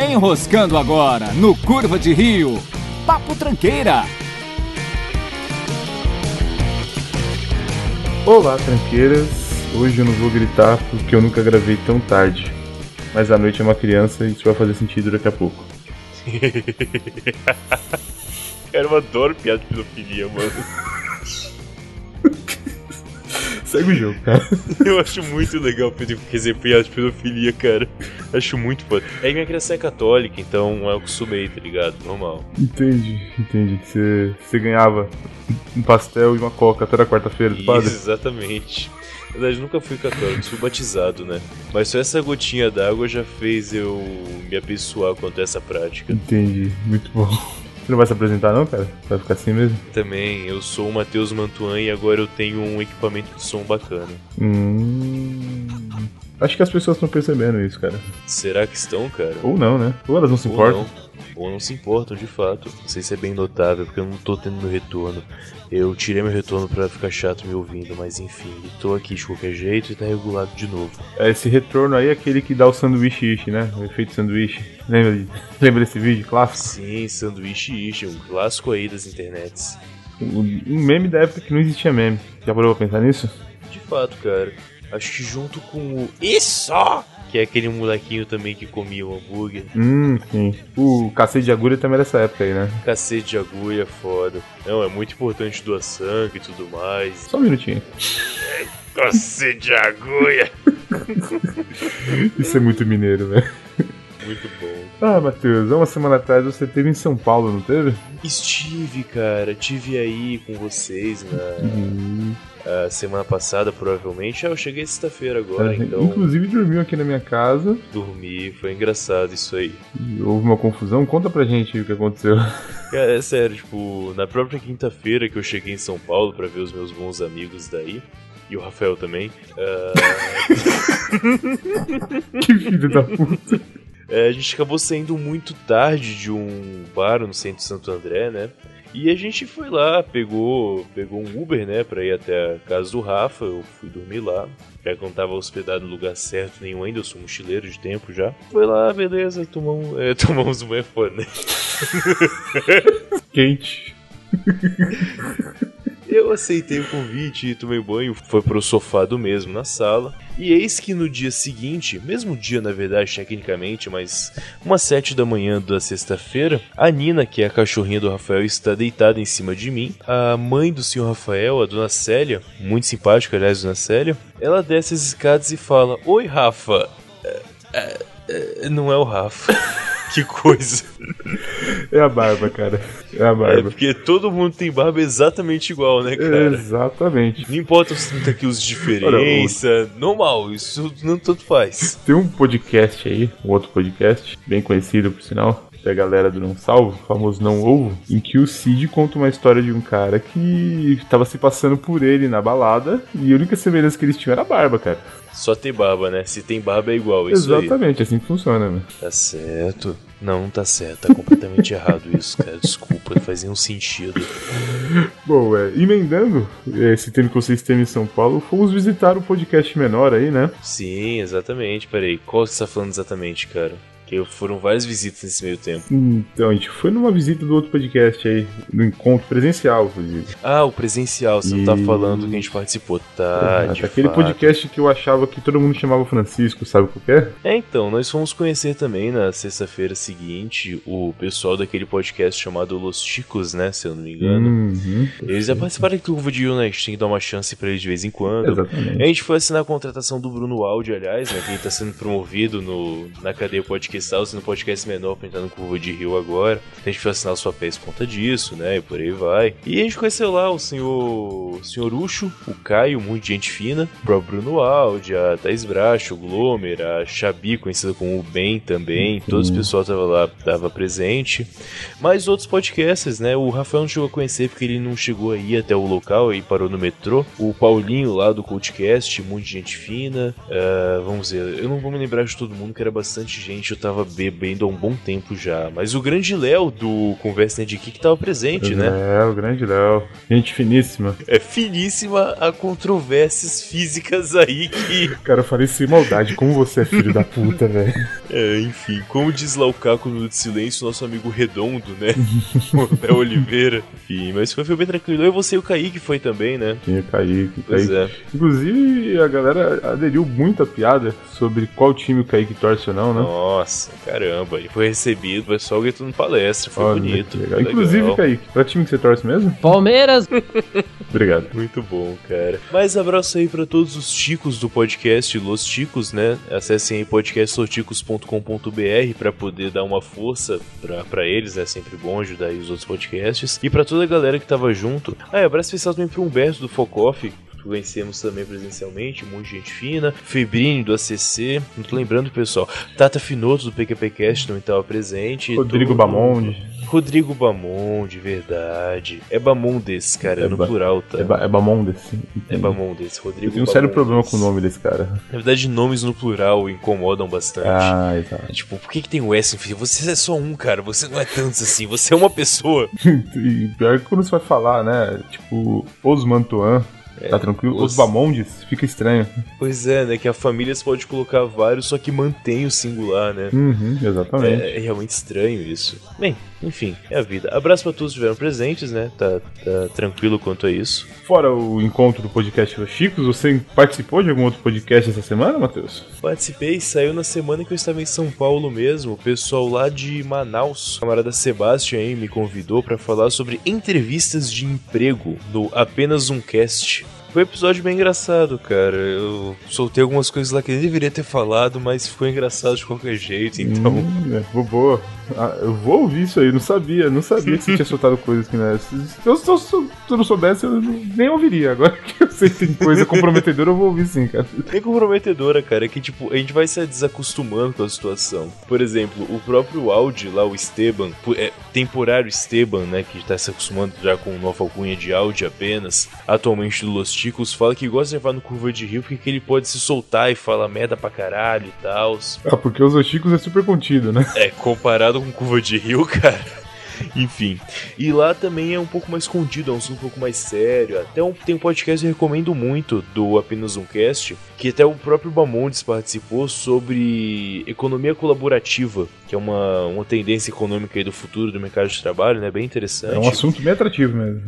Enroscando agora no Curva de Rio. Papo Tranqueira. Olá, tranqueiras. Hoje eu não vou gritar porque eu nunca gravei tão tarde. Mas a noite é uma criança e isso vai fazer sentido daqui a pouco. Cara, eu adoro piada de pedofilia, mano. Segue o jogo, cara. Eu acho muito legal fazer piada de pedofilia, cara. Acho muito foda. É que minha criança é católica, então eu acostumei, tá ligado? Normal. Entendi, entendi. Que você, você ganhava um pastel e uma coca toda quarta-feira do padre. exatamente. Na verdade, nunca fui católico, fui batizado, né? Mas só essa gotinha d'água já fez eu me apessoar quanto a essa prática. Entendi, muito bom. Você não vai se apresentar não, cara? Vai ficar assim mesmo? Também, eu sou o Matheus Mantuan e agora eu tenho um equipamento de som bacana. Hum... Acho que as pessoas estão percebendo isso, cara. Será que estão, cara? Ou não, né? Ou elas não se Ou importam. não. Ou não se importam, de fato. Não sei se é bem notável, porque eu não tô tendo meu retorno. Eu tirei meu retorno pra ficar chato me ouvindo, mas enfim, tô aqui de qualquer jeito e tá regulado de novo. Esse retorno aí é aquele que dá o sanduíche né? O efeito sanduíche. Lembra, lembra desse vídeo clássico? Sim, sanduíche ishi, um clássico aí das internets. Um um meme da época que não existia meme. Já parou pra pensar nisso? De fato, cara. Acho que junto com o Isso! Que é aquele molequinho também que comia o hambúrguer. Hum, sim. O cacete de agulha também era dessa época aí, né? Cacete de agulha, foda. Não, é muito importante doar sangue e tudo mais. Só um minutinho. Cacete de agulha! Isso é muito mineiro, velho. Muito bom. Ah, Matheus, há uma semana atrás você teve em São Paulo, não teve? Estive, cara, tive aí com vocês na Uhum. a semana passada, provavelmente. Ah, eu cheguei sexta-feira agora, É, então Inclusive dormiu aqui na minha casa dormi. Foi engraçado isso aí. e houve uma confusão. Conta pra gente o que aconteceu. Cara, é sério, tipo, na própria quinta-feira que eu cheguei em São Paulo pra ver os meus bons amigos daí. E o Rafael também. ah, que filho da puta. É, a gente acabou saindo muito tarde de um bar no centro de Santo André, né? E a gente foi lá, pegou, pegou um Uber, né, pra ir até a casa do Rafa. Eu fui dormir lá. Já que eu não tava hospedado no lugar certo nenhum ainda, eu sou mochileiro de tempo já. Foi lá, beleza, tomamos, é, tomamos um banho né? Quente. Eu aceitei o convite e tomei banho, foi pro sofá do mesmo na sala. E eis que no dia seguinte, mesmo dia na verdade, tecnicamente, mas umas sete da manhã da sexta-feira, a Nina, que é a cachorrinha do Rafael, está deitada em cima de mim. A mãe do senhor Rafael, a dona Célia, muito simpática, aliás, dona Célia, ela desce as escadas e fala: Oi, Rafa. É, é, é, não é o Rafa. que coisa. É a barba, cara. É a É barba. porque todo mundo tem barba exatamente igual, né, cara? Exatamente. Não importa os 30 quilos de diferença, normal, isso não tanto faz. Tem um podcast aí, um outro podcast, bem conhecido por sinal, da galera do Não Salvo, o famoso Não Ovo, em que o Cid conta uma história de um cara que tava se passando por ele na balada e a única semelhança que eles tinham era a barba, cara. Só ter barba, né? Se tem barba é igual, é isso aí. Exatamente, assim que funciona, né? Tá certo. Não, tá certo, tá completamente errado isso, cara. Desculpa, não faz nenhum sentido. Bom, é, emendando esse tema que vocês têm em São Paulo, fomos visitar o podcast menor aí, né? Sim, exatamente. Peraí, qual que você tá falando exatamente, cara? Que foram várias visitas nesse meio tempo. Então, a gente foi numa visita do outro podcast aí, no encontro presencial, inclusive. Ah, o presencial, você não tá E- falando que a gente participou. Tá, Aquele fato. podcast que eu achava que todo mundo chamava Francisco, sabe qual que é? É, então, nós fomos conhecer também na sexta-feira seguinte o pessoal daquele podcast chamado Los Chicos, né? Se eu não me engano. Uhum, Eles já participaram do Curva de Rio, né? A gente tem que dar uma chance pra eles de vez em quando. Exatamente. A gente foi assinar a contratação do Bruno Aldi, aliás, né? Que ele tá sendo promovido no, na cadeia podcastal, sendo podcast menor pra entrar no Curva de Rio agora. A gente foi assinar papéis por conta disso, né? E por aí vai. E a gente conheceu lá o senhor, o senhor Ucho, o Caio, muito gente fina, o próprio Bruno Aldi, a Thaís Bracho, o Glomer, a Xabi, conhecida como o Ben também. Todo esse pessoal tava lá, tava presente. Mas outros podcasters, né? O Rafael não chegou a conhecer porque ele não chegou aí até o local e parou no metrô. O Paulinho lá do Coldcast, muita gente fina. Ah, vamos ver, eu não vou me lembrar de todo mundo, que era bastante gente. Eu tava bebendo há um bom tempo já. Mas o grande Léo do Conversa de Geek tava presente, né? É, o grande Léo. Gente finíssima. É finíssima a controvérsias físicas aí que. Cara, eu falei sem maldade. Como você é filho da puta, velho. É, enfim, como diz lá o Caco no de Silêncio, nosso amigo redondo, né? o Léo Oliveira. Enfim, mas foi, foi bem tranquilo. Eu, você e o Kaique foi também, né? Tinha Kaique. Pois Kaique. é. Inclusive, a galera aderiu muito à piada sobre qual time o Kaique torce ou não, né? Nossa, caramba. Ele foi recebido, o pessoal gritando palestra, foi Olha, bonito. que legal. foi Inclusive, legal. Kaique, pra time que você torce mesmo? Palmeiras! Obrigado. Muito bom, cara. Mais abraço aí pra todos os ticos do podcast Los Ticos, né? Acessem aí podcastlosticos.com.br pra poder dar uma força pra, pra eles, é sempre bom ajudar aí os outros podcasts. E pra toda a galera que tava junto. Ah, e abraço especial também pro Humberto do Focoff. Que Conhecemos também presencialmente, um monte de gente fina. Febrini do ACC, não tô lembrando, pessoal. Tata Finoto do PQPcast também estava presente. Rodrigo Todo- Bamonde. Rodrigo Bamonde, verdade. É Bamondes, cara, É no ba- plural, tá? É, ba é Bamondes. sim. É Bamondes, Rodrigo Eu tenho um sério problema com o nome desse cara. Na verdade, nomes no plural incomodam bastante. Ah, exato. Tipo, por que, que tem o S no? Você é só um, cara. Você não é tantos assim. Você é uma pessoa. E pior que quando você vai falar, né? Tipo, os Mantuan, tá tranquilo? Os, os- Bamondes, fica estranho. Pois é, né? Que a família você pode colocar vários, só que mantém o singular, né? Uhum, exatamente. É, é realmente estranho isso. Bem, enfim, é a vida. Abraço pra todos que estiveram presentes, né? Tá, tá tranquilo quanto a isso. Fora o encontro do podcast Los Chicos, você participou de algum outro podcast essa semana, Matheus? Participei, saiu na semana que eu estava em São Paulo mesmo. O pessoal lá de Manaus, o camarada Sebastian aí, me convidou para falar sobre entrevistas de emprego do Apenas Um Cast. Foi um episódio bem engraçado, cara. Eu soltei algumas coisas lá que nem deveria ter falado, mas ficou engraçado de qualquer jeito, então. Hum, é, boa, boa. Ah, eu vou ouvir isso aí, não sabia, não sabia que você tinha soltado coisas que não era. Se eu, se eu- se eu não soubesse, eu nem ouviria. Agora que eu sei que tem coisa comprometedora, eu vou ouvir sim, cara. bem comprometedora, cara, é que tipo, a gente vai se desacostumando com a situação. Por exemplo, o próprio Audi lá, o Esteban, é, temporário Esteban, né, que tá se acostumando já com nova alcunha de Audi apenas, atualmente do Los Ticos, fala que gosta de levar no Curva de Rio porque que ele pode se soltar e falar merda pra caralho e tal. Ah, porque os Chicos é super contido, né? É, comparado com Curva de Rio, cara. Enfim. E lá também é um pouco mais escondido, é um assunto um pouco mais sério. Até um, tem um podcast que eu recomendo muito, do Apenas Um Cast, que até o próprio Bamondes participou sobre economia colaborativa, que é uma, uma tendência econômica aí do futuro do mercado de trabalho, né? Bem interessante. É um assunto bem atrativo mesmo.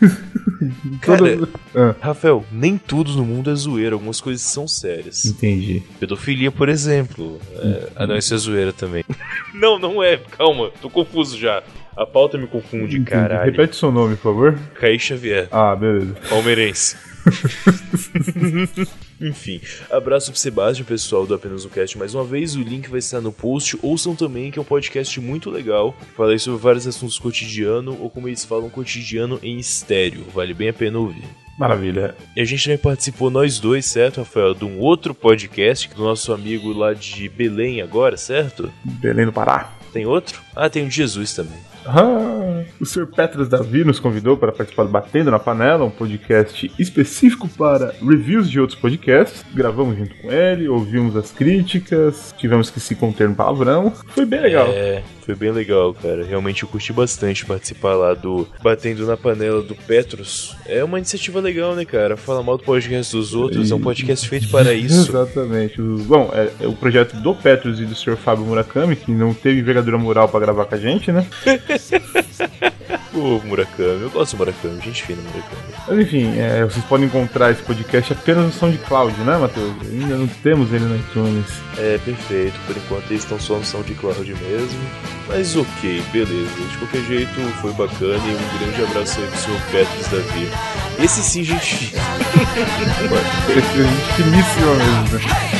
Cara, Ah, Rafael, nem tudo no mundo é zoeira, algumas coisas são sérias. entendi. Pedofilia, por exemplo. É... Ah, não, isso é zoeira também. não, não é. Calma, tô confuso já. A pauta me confunde, Entendi. caralho. Repete seu nome, por favor. Kaique Xavier, Ah, beleza. palmeirense. Enfim, abraço pro Sebastião, pessoal do Apenas um Cast mais uma vez. O link vai estar no post. Ouçam também, que é um podcast muito legal. Falei sobre vários assuntos cotidiano, ou como eles falam, cotidiano em estéreo. Vale bem a pena ouvir. Maravilha. E a gente também participou, nós dois, certo, Rafael? De um outro podcast do nosso amigo lá de Belém agora, certo? Belém do Pará. Tem outro? Ah, tem o de Jesus também. Ah, o Sr. Petros Davi nos convidou para participar do Batendo na Panela, um podcast específico para reviews de outros podcasts. Gravamos junto com ele, ouvimos as críticas, tivemos que se conter no palavrão. Foi bem legal. É, foi bem legal, cara. Realmente eu curti bastante participar lá do Batendo na Panela do Petros. É uma iniciativa legal, né, cara? Fala mal do podcast dos outros, é um podcast feito para isso. Exatamente. Bom, é, é o projeto do Petros e do Sr. Fábio Murakami, que não teve envergadura moral para gravar com a gente, né? Pô, Murakami, eu gosto do Murakami, gente fina, Murakami. Mas enfim, é, vocês podem encontrar esse podcast apenas no SoundCloud, né, Matheus? Ainda não temos ele no iTunes. É, perfeito. Por enquanto eles estão só no SoundCloud mesmo. Mas ok, beleza. De qualquer jeito, foi bacana e um grande abraço aí pro seu Petros Davi. Esse sim, gente fina. Esse é gente finíssima mesmo, né?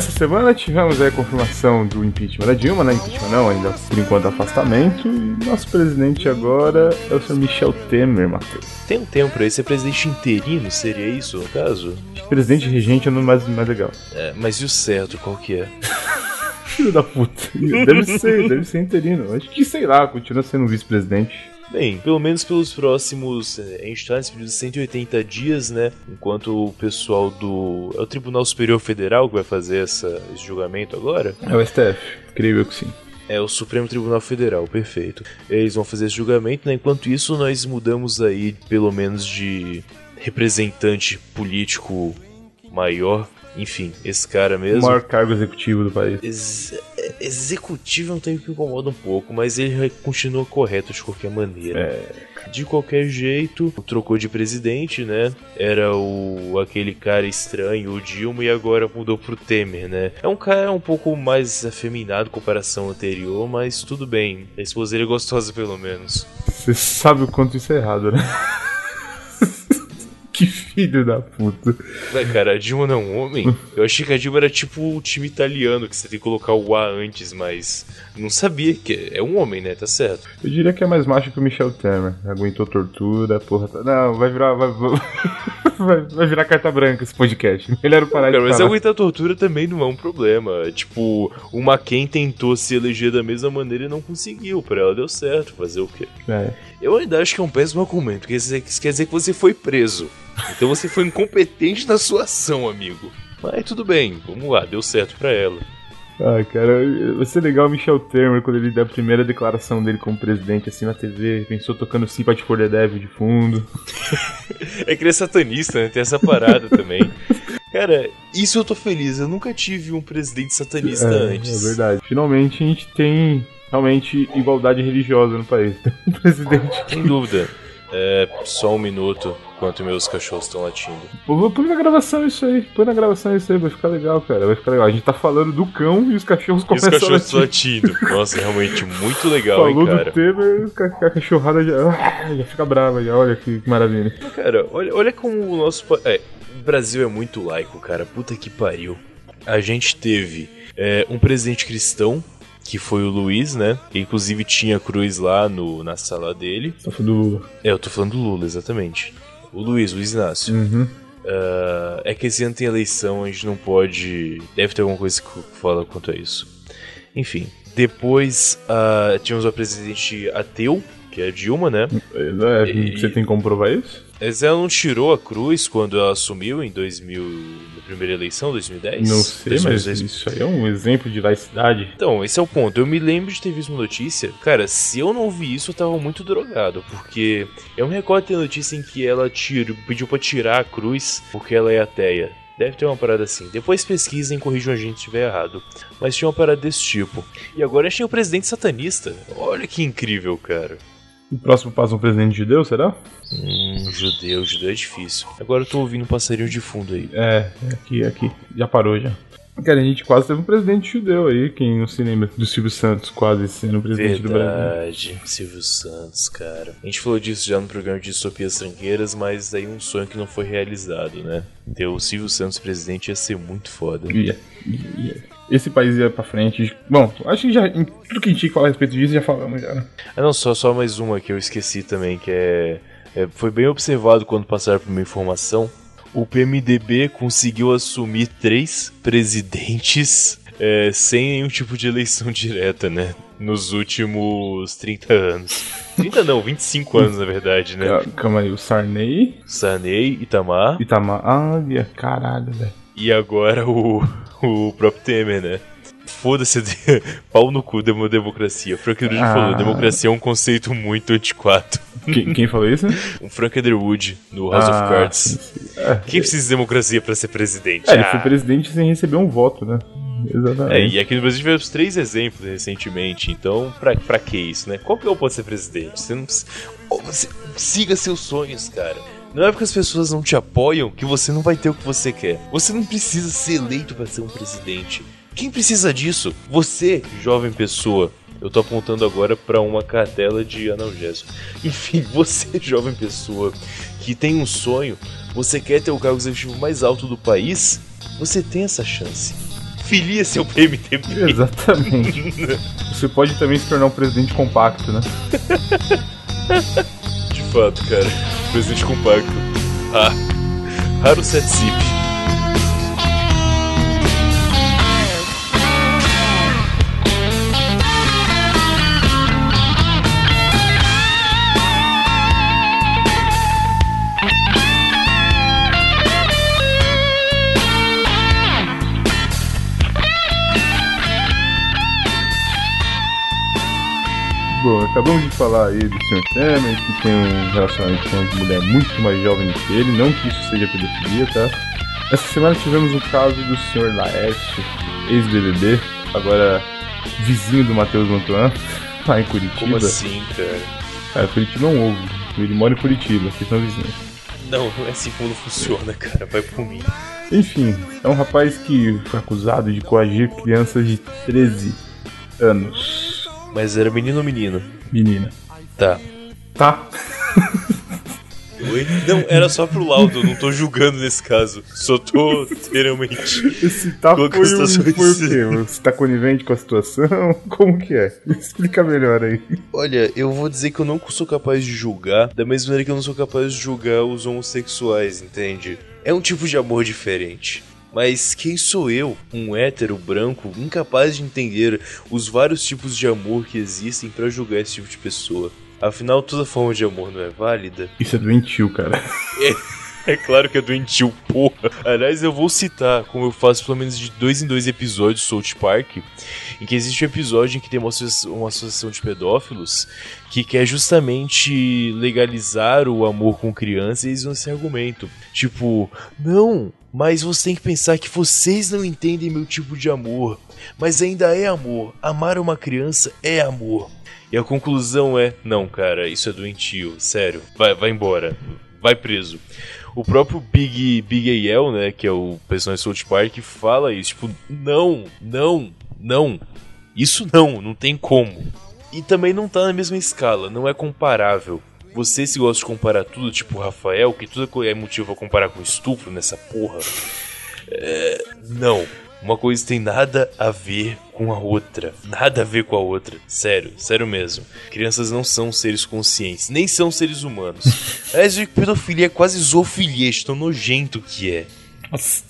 Essa semana tivemos a confirmação do impeachment da Dilma, né? Impeachment não, ainda por enquanto afastamento. E nosso presidente agora é o senhor Michel Temer, Matheus. Tem um tempo pra ele ser presidente interino, seria isso no caso? Presidente regente é o nome mais, mais legal. É, mas e o certo, qual que é? Filho da puta. Deve ser, deve ser interino. Acho que, sei lá, continua sendo vice-presidente. Bem, pelo menos pelos próximos. é, A gente tá nesse período de 180 dias, né? Enquanto o pessoal do. É o Tribunal Superior Federal que vai fazer essa, esse julgamento agora? É o STF, eu que sim. É o Supremo Tribunal Federal, perfeito. Eles vão fazer esse julgamento, né? Enquanto isso, nós mudamos aí, pelo menos, de representante político maior. Enfim, esse cara O mesmo. maior cargo executivo do país. Ex executivo é um termo que incomoda um pouco, mas ele continua correto de qualquer maneira. É. De qualquer jeito, trocou de presidente, né? Era o aquele cara estranho, o Dilma, e agora mudou pro Temer, né? É um cara um pouco mais afeminado em comparação anterior, mas tudo bem. A esposa dele é gostosa, pelo menos. Você sabe o quanto isso é errado, né? que filho da puta. Ué, cara, a Dilma não é um homem? Eu achei que a Dilma era tipo o time italiano, que você tem que colocar o A antes, mas não sabia que é um homem, né? Tá certo. Eu diria que é mais macho que o Michel Temer. Aguentou tortura, porra. tá- Não, vai virar. Vai, vai, vai virar carta branca esse podcast. Melhor parar Cara, de mas falar. aguentar tortura também não é um problema. Tipo, o McCain tentou se eleger da mesma maneira e não conseguiu. Pra ela deu certo. Fazer o quê? É. Eu ainda acho que é um péssimo argumento, porque isso quer dizer que você foi preso. Então você foi incompetente na sua ação, amigo. Mas tudo bem, vamos lá, deu certo pra ela. Ai, cara, vai ser legal o Michel Temer quando ele der a primeira declaração dele como presidente assim na TV. Pensou tocando Sympathy for the Devil de fundo. É que ele é satanista, né? Tem essa parada também. Cara, isso eu tô feliz. Eu nunca tive um presidente satanista é, antes. é verdade. Finalmente a gente tem realmente igualdade religiosa no país. Um presidente. Sem dúvida. É, só um minuto, enquanto meus cachorros estão latindo. Põe na gravação isso aí, põe na gravação isso aí, vai ficar legal, cara. Vai ficar legal. A gente tá falando do cão e os cachorros E os começam a cachorros latir. latindo. Nossa, é realmente muito legal, Falou hein, do cara. Temer, ca- a cachorrada já, ah, já fica brava, já. Olha que, que maravilha. Cara, olha, olha como o nosso. É, o Brasil é muito laico, cara. Puta que pariu. A gente teve é, um presidente cristão, que foi o Luiz, né? Inclusive tinha cruz lá no, na sala dele. Só foi do Lula. É, eu tô falando do Lula, exatamente. O Luiz, Luiz Inácio. Uhum. Ah, é que esse ano tem eleição, a gente não pode. Deve ter alguma coisa que fala quanto a isso. Enfim, depois ah, tínhamos o presidente ateu, que é a Dilma, né? É, E- Você tem como provar isso? Mas ela não tirou a cruz quando ela assumiu em 2000, na primeira eleição, 2010? Não sei, mas 2010. isso aí é um exemplo de laicidade. Então, esse é o ponto. Eu me lembro de ter visto uma notícia. Cara, se eu não vi isso, eu tava muito drogado. Porque eu me recordo de ter notícia em que ela tirou, pediu pra tirar a cruz porque ela é ateia. Deve ter uma parada assim. Depois pesquisem e corrijam a gente se estiver errado. Mas tinha uma parada desse tipo. E agora achei o presidente satanista. Olha que incrível, cara. O próximo passo é um presidente judeu, será? Hum, judeu, judeu é difícil. Agora eu tô ouvindo um passarinho de fundo aí. É, é aqui, é aqui. Já parou já. Cara, a gente quase teve um presidente judeu aí, quem não se lembra do Silvio Santos quase sendo presidente do Brasil. Verdade, Silvio Santos, cara. A gente falou disso já no programa de Distopias Tranqueiras, mas aí um sonho que não foi realizado, né? Ter o Silvio Santos presidente ia ser muito foda. Ia, ia, ia. Esse país ia pra frente. Bom, acho que já. Em tudo que a gente tinha que falar a respeito disso já falamos já. né? Ah, não, só, só mais uma que eu esqueci também, que é, é- Foi bem observado quando passaram por uma informação. O PMDB conseguiu assumir três presidentes é, sem nenhum tipo de eleição direta, né? Nos últimos 30 anos. 30 não, 25 anos na verdade, né? Ca- Calma aí, o Sarney, Sarney, Itamar Itamar. Ah, caralho, velho. e agora o, o próprio Temer, né? Foda-se, pau no cu da democracia. O Frank Underwood Ah. falou, democracia é um conceito muito antiquado. Quem, quem falou isso? Um Frank Underwood, no House of Ah, Cards. sim, sim. É, Quem precisa de democracia pra ser presidente? é, ele Ah. foi presidente sem receber um voto, né? É, Exatamente. e aqui no Brasil tivemos três exemplos recentemente, então pra, pra que isso, né? Qualquer um pode ser presidente. Você não precisa. Você siga seus sonhos, cara. Não é porque as pessoas não te apoiam que você não vai ter o que você quer. Você não precisa ser eleito pra ser um presidente. Quem precisa disso? Você, jovem pessoa. Eu tô apontando agora pra uma cartela de analgésico. Enfim, você, jovem pessoa, que tem um sonho, você quer ter o cargo executivo mais alto do país, você tem essa chance. Filia-se ao PMDB. Exatamente. Você pode também se tornar um presidente compacto, né? De fato, cara. Presidente compacto. Ah, raro set Bom, acabamos de falar aí do Sr. Temer, que tem um relacionamento com uma mulher muito mais jovem do que ele, não que isso seja pedofilia, tá? Essa semana tivemos o caso do Sr. Laerte, ex-BBB, agora vizinho do Matheus Mantuan, lá em Curitiba. Como assim, cara? É, Curitiba é um ovo, ele mora em Curitiba, aqui são vizinhos. Não, não é assim como funciona, cara. Vai por mim. Enfim, é um rapaz que foi acusado de coagir crianças de 13 anos. Mas era menino ou menina? Menina. Tá. Tá? Oi? Não, era só pro laudo, não tô julgando nesse caso. Só tô literalmente. Esse tá foi, Colocando um, foi o quê? Você tá conivente com a situação? Como que é? Explica melhor aí. Olha, eu vou dizer que eu não sou capaz de julgar, da mesma maneira que eu não sou capaz de julgar os homossexuais, entende? É um tipo de amor diferente. Mas quem sou eu, um hétero branco, incapaz de entender os vários tipos de amor que existem pra julgar esse tipo de pessoa? Afinal, toda forma de amor não é válida? Isso é doentio, cara. É claro que é doentio, porra. Aliás, eu vou citar, como eu faço pelo menos de dois em dois episódios do South Park, em que existe um episódio em que tem uma associação, uma associação de pedófilos que quer justamente legalizar o amor com crianças e eles usam esse argumento. Tipo, não, mas você tem que pensar que vocês não entendem meu tipo de amor. Mas ainda é amor. Amar uma criança é amor. E a conclusão é: não, cara, isso é doentio, sério. Vai, vai embora. Vai preso. O próprio Big, Big AL, né, que é o personagem South Park, fala isso. Tipo, não, não, não. Isso não, não tem como. E também não tá na mesma escala, não é comparável. Você se gosta de comparar tudo, tipo o Rafael, que tudo é motivo pra comparar com estupro nessa porra. É, não. Uma coisa tem nada a ver com a outra. Nada a ver com a outra. Sério, sério mesmo. Crianças não são seres conscientes, nem são seres humanos. Aliás, pedofilia é quase zoofilia, tão nojento que é.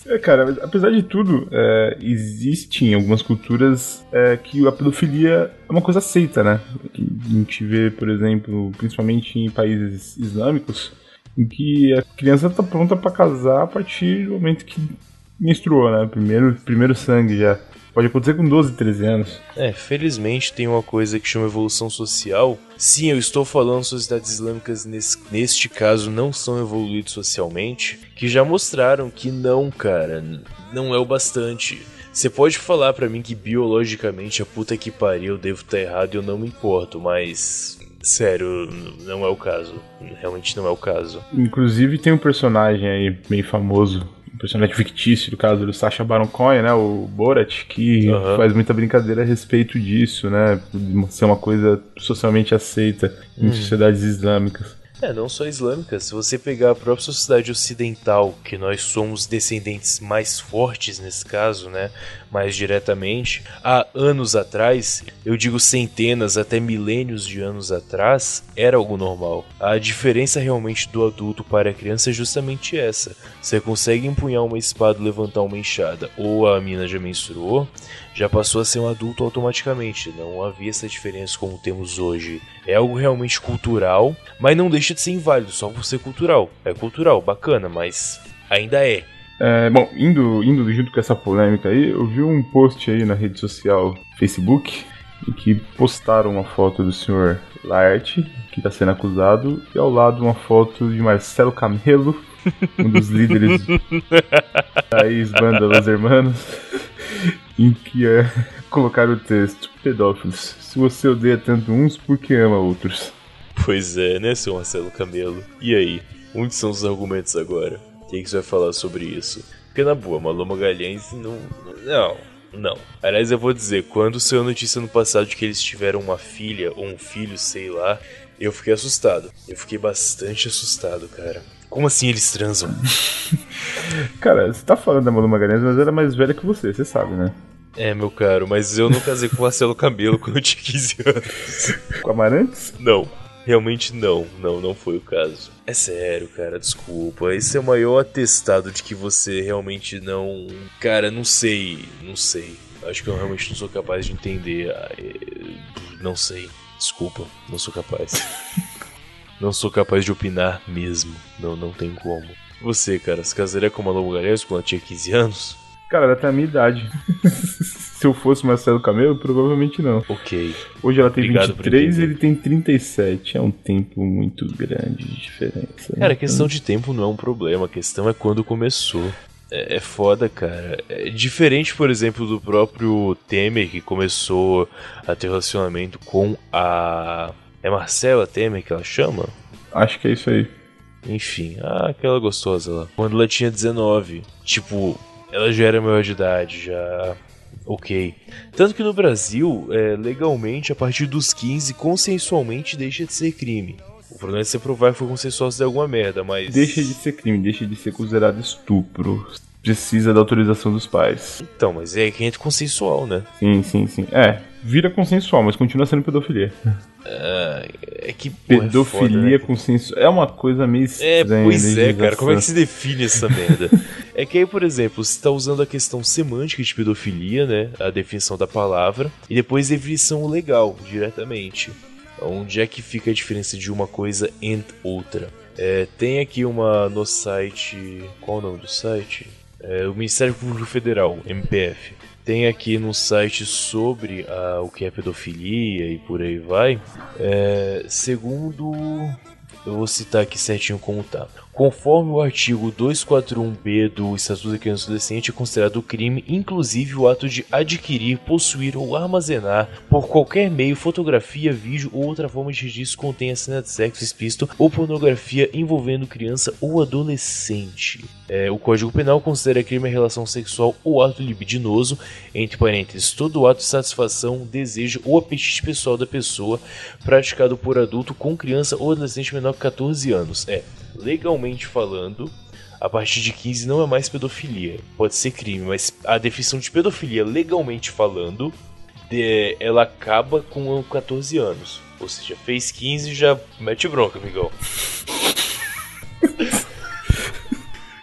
É, cara, apesar de tudo, é, existe em algumas culturas é, que a pedofilia é uma coisa aceita, né? A gente vê, por exemplo, principalmente em países islâmicos, em que a criança tá pronta pra casar a partir do momento que menstruou, né? Primeiro, primeiro sangue já. Pode acontecer com 12, 13 anos. É, felizmente tem uma coisa que chama evolução social. Sim, eu estou falando sociedades islâmicas nesse, neste caso não são evoluídas socialmente, que já mostraram que não, cara, não é o bastante. Você pode falar pra mim que biologicamente a puta que pariu eu devo estar errado e eu não me importo, mas sério, não é o caso. Realmente não é o caso. Inclusive tem um personagem aí bem famoso, personagem fictício, no caso do Sacha Baron Cohen, né, o Borat, que Aham. faz muita brincadeira a respeito disso, né, de ser uma coisa socialmente aceita em sociedades islâmicas. É, não só islâmica. Se você pegar a própria sociedade ocidental, que nós somos descendentes mais fortes nesse caso, né? Mais diretamente, há anos atrás, eu digo centenas até milênios de anos atrás, era algo normal. A diferença realmente do adulto para a criança é justamente essa. Você consegue empunhar uma espada levantar uma enxada, ou a mina já menstruou, já passou a ser um adulto automaticamente. Não havia essa diferença como temos hoje. É algo realmente cultural, mas não deixa de ser inválido só por ser cultural. É cultural, bacana, mas ainda é. É, bom, indo, indo junto com essa polêmica aí, eu vi um post aí na rede social Facebook em que postaram uma foto do senhor Laerte, que está sendo acusado, e ao lado uma foto de Marcelo Camelo, um dos líderes da ex-banda Los Hermanos, em que é, colocaram o texto: Pedófilos, se você odeia tanto uns, por que ama outros? Pois é, né, seu Marcelo Camelo? E aí? Onde são os argumentos agora? O que, que você vai falar sobre isso? Porque na boa, Malu Magalhães não. Não, não. Aliás, eu vou dizer, quando saiu a notícia no passado de que eles tiveram uma filha ou um filho, sei lá, eu fiquei assustado. Eu fiquei bastante assustado, cara. Como assim eles transam? Cara, você tá falando da Malu Magalhães, mas ela é mais velha que você, você sabe, né? É, meu caro, mas eu não casei com o Marcelo Camelo quando eu tinha 15 anos. Com Amarantes? Não. Realmente não, não, não foi o caso. É sério, cara, desculpa. Esse é o maior atestado de que você realmente não. Cara, não sei, não sei. Acho que eu realmente não sou capaz de entender. Ah, é, não sei. Desculpa, não sou capaz. não sou capaz de opinar mesmo. Não, não tem como. Você, cara, se casaria com uma Lobo Galhães quando ela tinha 15 anos? Cara, ela tem a minha idade. Se eu fosse Marcelo Camelo, provavelmente não. Ok. Hoje ela tem Obrigado por 23 e ele tem 37. É um tempo muito grande de diferença. Cara, a questão de tempo não é um problema, a questão é quando começou. É, é foda, cara. É diferente, por exemplo, do próprio Temer, que começou a ter relacionamento com a. É Marcela Temer que ela chama? Acho que é isso aí. Enfim, ah, aquela gostosa lá. Quando ela tinha 19. Tipo, ela já era maior de idade, já. Ok. Tanto que no Brasil, é, legalmente, a partir dos 15, consensualmente deixa de ser crime. O problema é você provar que foi consensual se der alguma merda, mas. Deixa de ser crime, deixa de ser considerado estupro. Precisa da autorização dos pais. Então, mas é que entra consensual, né? Sim, sim, sim. É, vira consensual, mas continua sendo pedofilia. Ah, é que. porra, Pedofilia é, foda, né? consensual. É uma coisa meio É, pois é, cara. Como é que se define essa merda? é que aí, por exemplo, você tá usando a questão semântica de pedofilia, né? A definição da palavra, e depois definição legal, diretamente. Onde é que fica a diferença de uma coisa e outra? É, tem aqui uma no site. Qual o nome do site? É, o Ministério Público Federal, MPF. Tem aqui no site sobre ah, o que é pedofilia e por aí vai. É, segundo. Eu vou citar aqui certinho como tá. Conforme o artigo 241b do Estatuto da Criança e do Adolescente, é considerado crime, inclusive o ato de adquirir, possuir ou armazenar, por qualquer meio, fotografia, vídeo ou outra forma de registro que contenha cena de sexo explícito ou pornografia envolvendo criança ou adolescente. É, o Código Penal considera crime a relação sexual ou ato libidinoso, entre parênteses, todo ato de satisfação, desejo ou apetite pessoal da pessoa praticado por adulto com criança ou adolescente menor que 14 anos. É, legalmente falando, a partir de 15 não é mais pedofilia. Pode ser crime, mas a definição de pedofilia, legalmente falando, de- ela acaba com 14 anos. Ou seja, fez 15 já mete bronca, amigão.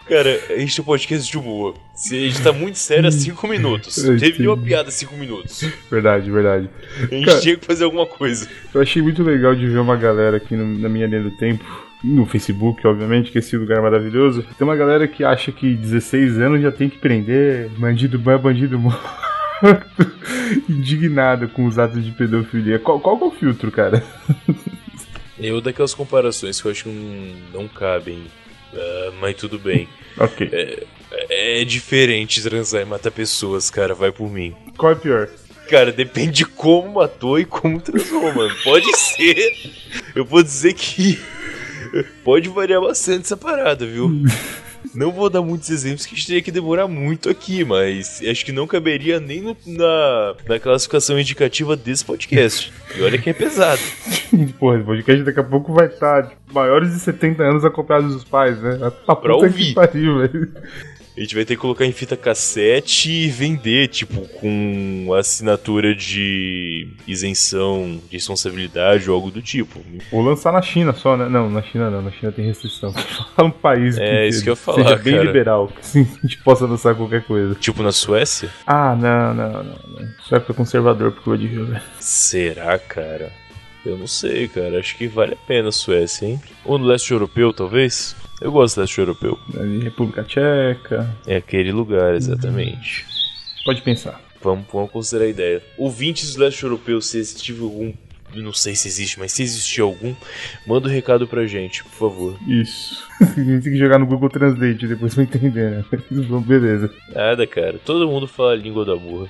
Cara, a gente tem um podcast de humor. Se a gente tá muito sério há 5 minutos. Teve nenhuma piada 5 minutos. Verdade, verdade. A gente Cara- tinha que fazer alguma coisa. Eu achei muito legal de ver uma galera aqui no- na minha linha do tempo, no Facebook, obviamente, que esse lugar é maravilhoso. Tem uma galera que acha que 16 anos já tem que prender, bandido bom é bandido morto. Indignado com os atos de pedofilia. Qual, qual que é o filtro, cara? Eu daquelas comparações que eu acho que não, não cabem. Ah, mas tudo bem. Ok. É diferente transar e matar pessoas, cara. Vai por mim. Qual é pior? Cara, depende de como matou e como transou, mano. Pode ser. Eu vou dizer que. Pode variar bastante essa parada, viu? Não vou dar muitos exemplos que a gente teria que demorar muito aqui, mas acho que não caberia nem no- na, na classificação indicativa desse podcast. E olha que é pesado. Porra, esse podcast daqui a pouco vai estar tipo, maiores de 70 anos acompanhados dos pais, né? A puta que ouvir. pariu, velho. A gente vai ter que colocar em fita cassete e vender, tipo, com assinatura de isenção de responsabilidade ou algo do tipo. Ou lançar na China só, né? Não, na China não, na China tem restrição. Fala um país É, que isso que eu ia seja falar, bem cara. liberal, que sim, a gente possa lançar qualquer coisa. Tipo na Suécia? Ah, não, não, não. não. Vai ficar conservador pro de velho. Será, cara? Eu não sei, cara. Acho que vale a pena a Suécia, hein? Ou no leste europeu, talvez? Eu gosto do leste europeu. Ali, República Tcheca. É aquele lugar, exatamente. Pode pensar. Vamos, vamos considerar a ideia. Ouvintes do leste europeu, se existe algum. Não sei se existe, mas se existir algum, manda um recado pra gente, por favor. Isso. a gente tem que jogar no Google Translate depois pra entender, né? Bom, Beleza. Nada, cara. Todo mundo fala a língua da burra.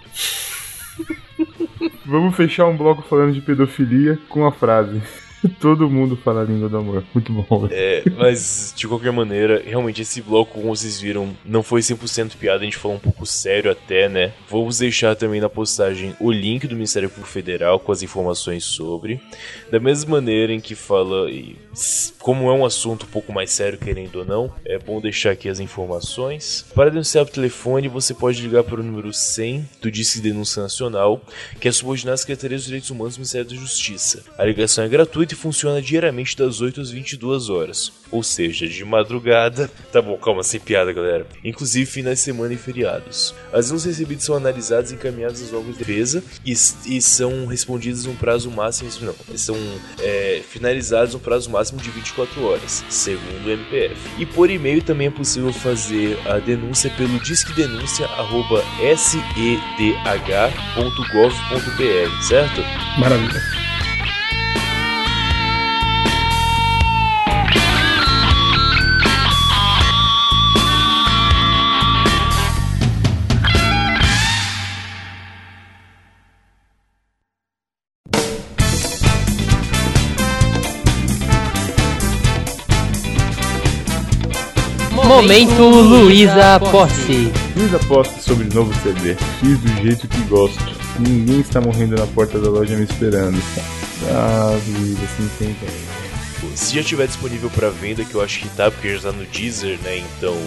Vamos fechar um bloco falando de pedofilia com a frase. Todo mundo fala a língua do amor. Muito bom. É, mas de qualquer maneira, realmente esse bloco, como vocês viram, não foi 100% piada, a gente falou um pouco sério até, né? Vamos deixar também na postagem o link do Ministério Público Federal com as informações sobre. Da mesma maneira em que fala, e como é um assunto um pouco mais sério, querendo ou não, é bom deixar aqui as informações. Para denunciar o telefone, você pode ligar para o número 100 do Disque Denúncia Nacional, que é subordinado à Secretaria dos Direitos Humanos do Ministério da Justiça. A ligação é gratuita e funciona diariamente das 8 às 22 horas, ou seja, de madrugada. Tá bom, calma, sem piada, galera. Inclusive finais de semana e feriados. As denúncias recebidas são analisadas e encaminhadas aos órgãos de defesa e, e são respondidas no prazo máximo. Não, são é, finalizadas no prazo máximo de 24 horas, segundo o MPF. E por e-mail também é possível fazer a denúncia pelo disquedenuncia.sedh.gov.br, certo? Maravilha. Momento Luísa Posse. Luísa Posse sobre novo CD. Fiz do jeito que gosto. Ninguém está morrendo na porta da loja me esperando. Ah, Luísa, assim tem Se já tiver disponível para venda, que eu acho que tá, porque já tá no Deezer, né? Então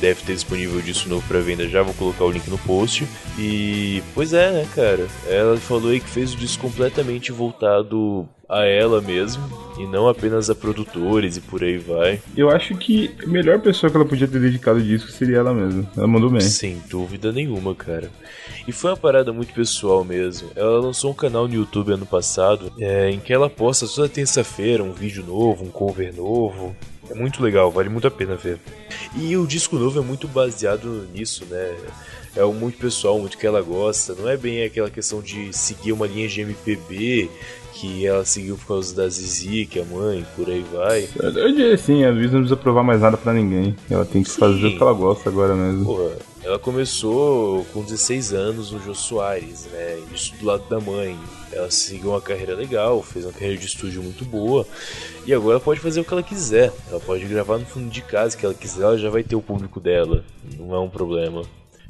deve ter disponível disso novo para venda já, vou colocar o link no post. E pois é, né, cara? Ela falou aí que fez o disco completamente voltado a ela mesmo e não apenas a produtores e por aí vai. Eu acho que a melhor pessoa que ela podia ter dedicado o disco seria ela mesma. Ela mandou bem. Sem dúvida nenhuma, cara. E foi uma parada muito pessoal mesmo. Ela lançou um canal no YouTube ano passado é, em que ela posta toda terça-feira um vídeo novo, um cover novo. É muito legal, vale muito a pena ver. E o disco novo é muito baseado nisso, né? é muito pessoal, muito que ela gosta. Não é bem aquela questão de seguir uma linha de MPB que ela seguiu por causa da Zizi, que é a mãe, por aí vai. Verdade é sim, a Luísa não precisa provar mais nada para ninguém. Ela tem que sim. fazer o que ela gosta agora mesmo. Porra, ela começou com 16 anos no Jô Soares, né? Isso do lado da mãe. Ela seguiu uma carreira legal, fez uma carreira de estúdio muito boa. E agora ela pode fazer o que ela quiser. Ela pode gravar no fundo de casa que ela quiser, ela já vai ter o público dela. Não é um problema.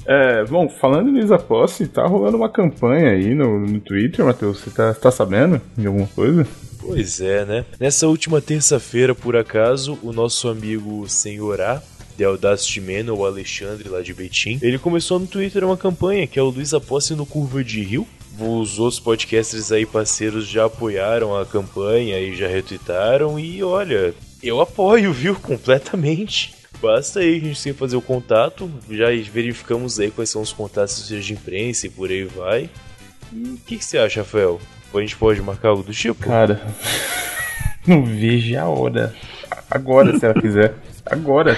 É, bom, falando em Luísa Posse, tá rolando uma campanha aí no, no Twitter, Matheus. Você tá, tá sabendo de alguma coisa? Pois é, né? Nessa última terça-feira, por acaso, o nosso amigo Senhorá, The Audacity Man, o Alexandre lá de Betim, ele começou no Twitter uma campanha que é o Luísa Posse no Curva de Rio. Os outros podcasters aí parceiros já apoiaram a campanha e já retweetaram e olha, eu apoio, viu, completamente. Basta aí a gente sempre fazer o contato, já verificamos aí quais são os contatos de imprensa e por aí vai. E o que, que, você acha, Rafael? A gente pode marcar algo do tipo? Cara, não vejo a hora. Agora, se ela quiser. Agora.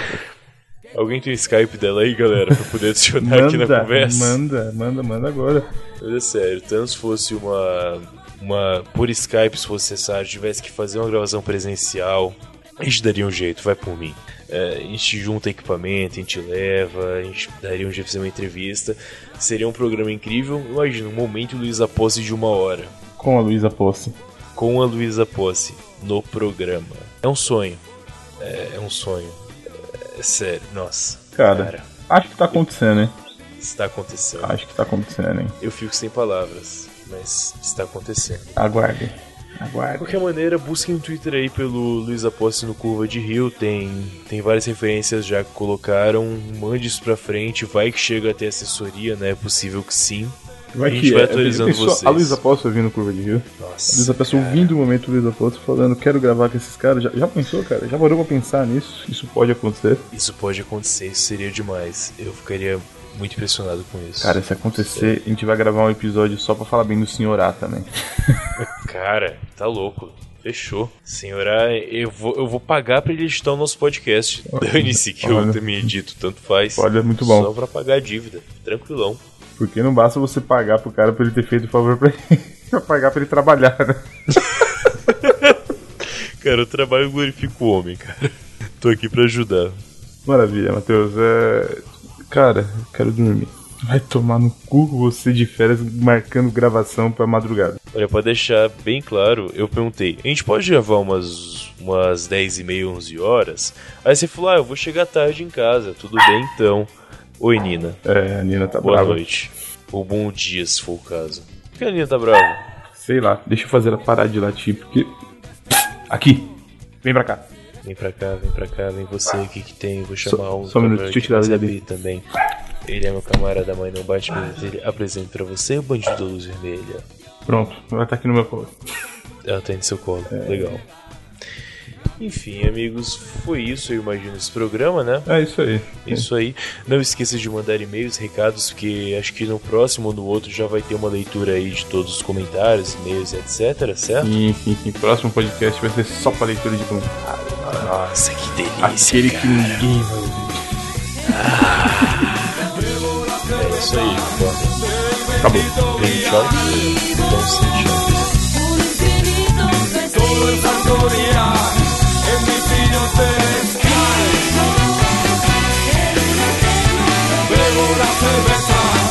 Alguém tem o Skype dela aí, galera, pra poder adicionar manda, aqui na conversa? Manda, manda, manda agora. Mas é sério, tanto se fosse uma. uma por Skype, se fosse necessário, tivesse que fazer uma gravação presencial, a gente daria um jeito, vai por mim. É, a gente junta equipamento, a gente leva, a gente daria um jeito de fazer uma entrevista. Seria um programa incrível. Imagina, um momento Luísa Posse de uma hora. Com a Luísa Posse. Com a Luísa Posse no programa. É um sonho. É, é um sonho. É, sério, nossa. Cara, cara, acho que tá acontecendo, hein? Está acontecendo. Acho que tá acontecendo, hein? Eu fico sem palavras, mas está acontecendo. Aguarde. Aguarde. De qualquer maneira, busquem no Twitter aí pelo Luiz Aposte no Curva de Rio. Tem, tem várias referências já que colocaram. Mande isso pra frente, vai que chega até assessoria, né? É possível que sim. Vai a gente que vai é. atualizando é, vocês. A Luísa Posse ouvindo Curva de Rio. Nossa. A Luísa Posse ouvindo o momento Luísa Posse falando, quero gravar com esses caras. Já, já pensou, cara? Já parou pra pensar nisso? Isso pode acontecer? Isso pode acontecer, isso seria demais. Eu ficaria muito impressionado com isso. Cara, se acontecer, a gente vai gravar um episódio só pra falar bem do Senhor A também. Cara, tá louco. Fechou. Senhora, eu vou, eu vou pagar pra ele editar o nosso podcast. Dane-se que olha, eu me edito, tanto faz. Olha, muito bom. Só pra pagar a dívida. Tranquilão. Porque não basta você pagar pro cara pra ele ter feito o favor pra ele. pra pagar pra ele trabalhar, né? cara, eu trabalho glorifico o homem, cara. Tô aqui pra ajudar. Maravilha, Matheus. É... Cara, quero dormir. Vai tomar no cu você de férias marcando gravação pra madrugada. Olha, pra deixar bem claro, eu perguntei, a gente pode gravar umas, umas 10 e meia, 11 horas? Aí você falou, ah, eu vou chegar tarde em casa, tudo bem então. Oi, Nina. É, a Nina tá Boa brava. noite. Ou bom dia, se for o caso. Por que a Nina tá brava? Sei lá, deixa eu fazer ela parar de latir, porque. Aqui! Vem pra cá. Vem pra cá, vem pra cá, vem você, o que que tem? Vou chamar Só- um só um minuto, deixa eu tirar ele também. Ele é meu camarada, mãe não bate, mas ele apresenta pra você o bandido da luz vermelha. Pronto, vai estar aqui no meu colo. Ela tá no seu colo, É. legal. Enfim, amigos, foi isso, eu imagino, esse programa, né? É isso aí. Isso aí. Não esqueça de mandar e-mails, recados, porque acho que no próximo ou no outro já vai ter uma leitura aí de todos os comentários, e-mails, etc, certo? Sim, sim, sim. Próximo podcast vai ser só pra leitura de comentários. Nossa, que delícia, Aquele que cara. ninguém vai ouvir. É isso aí. Acabou. Bem, tchau. Bom sim, tchau. todo cerveza.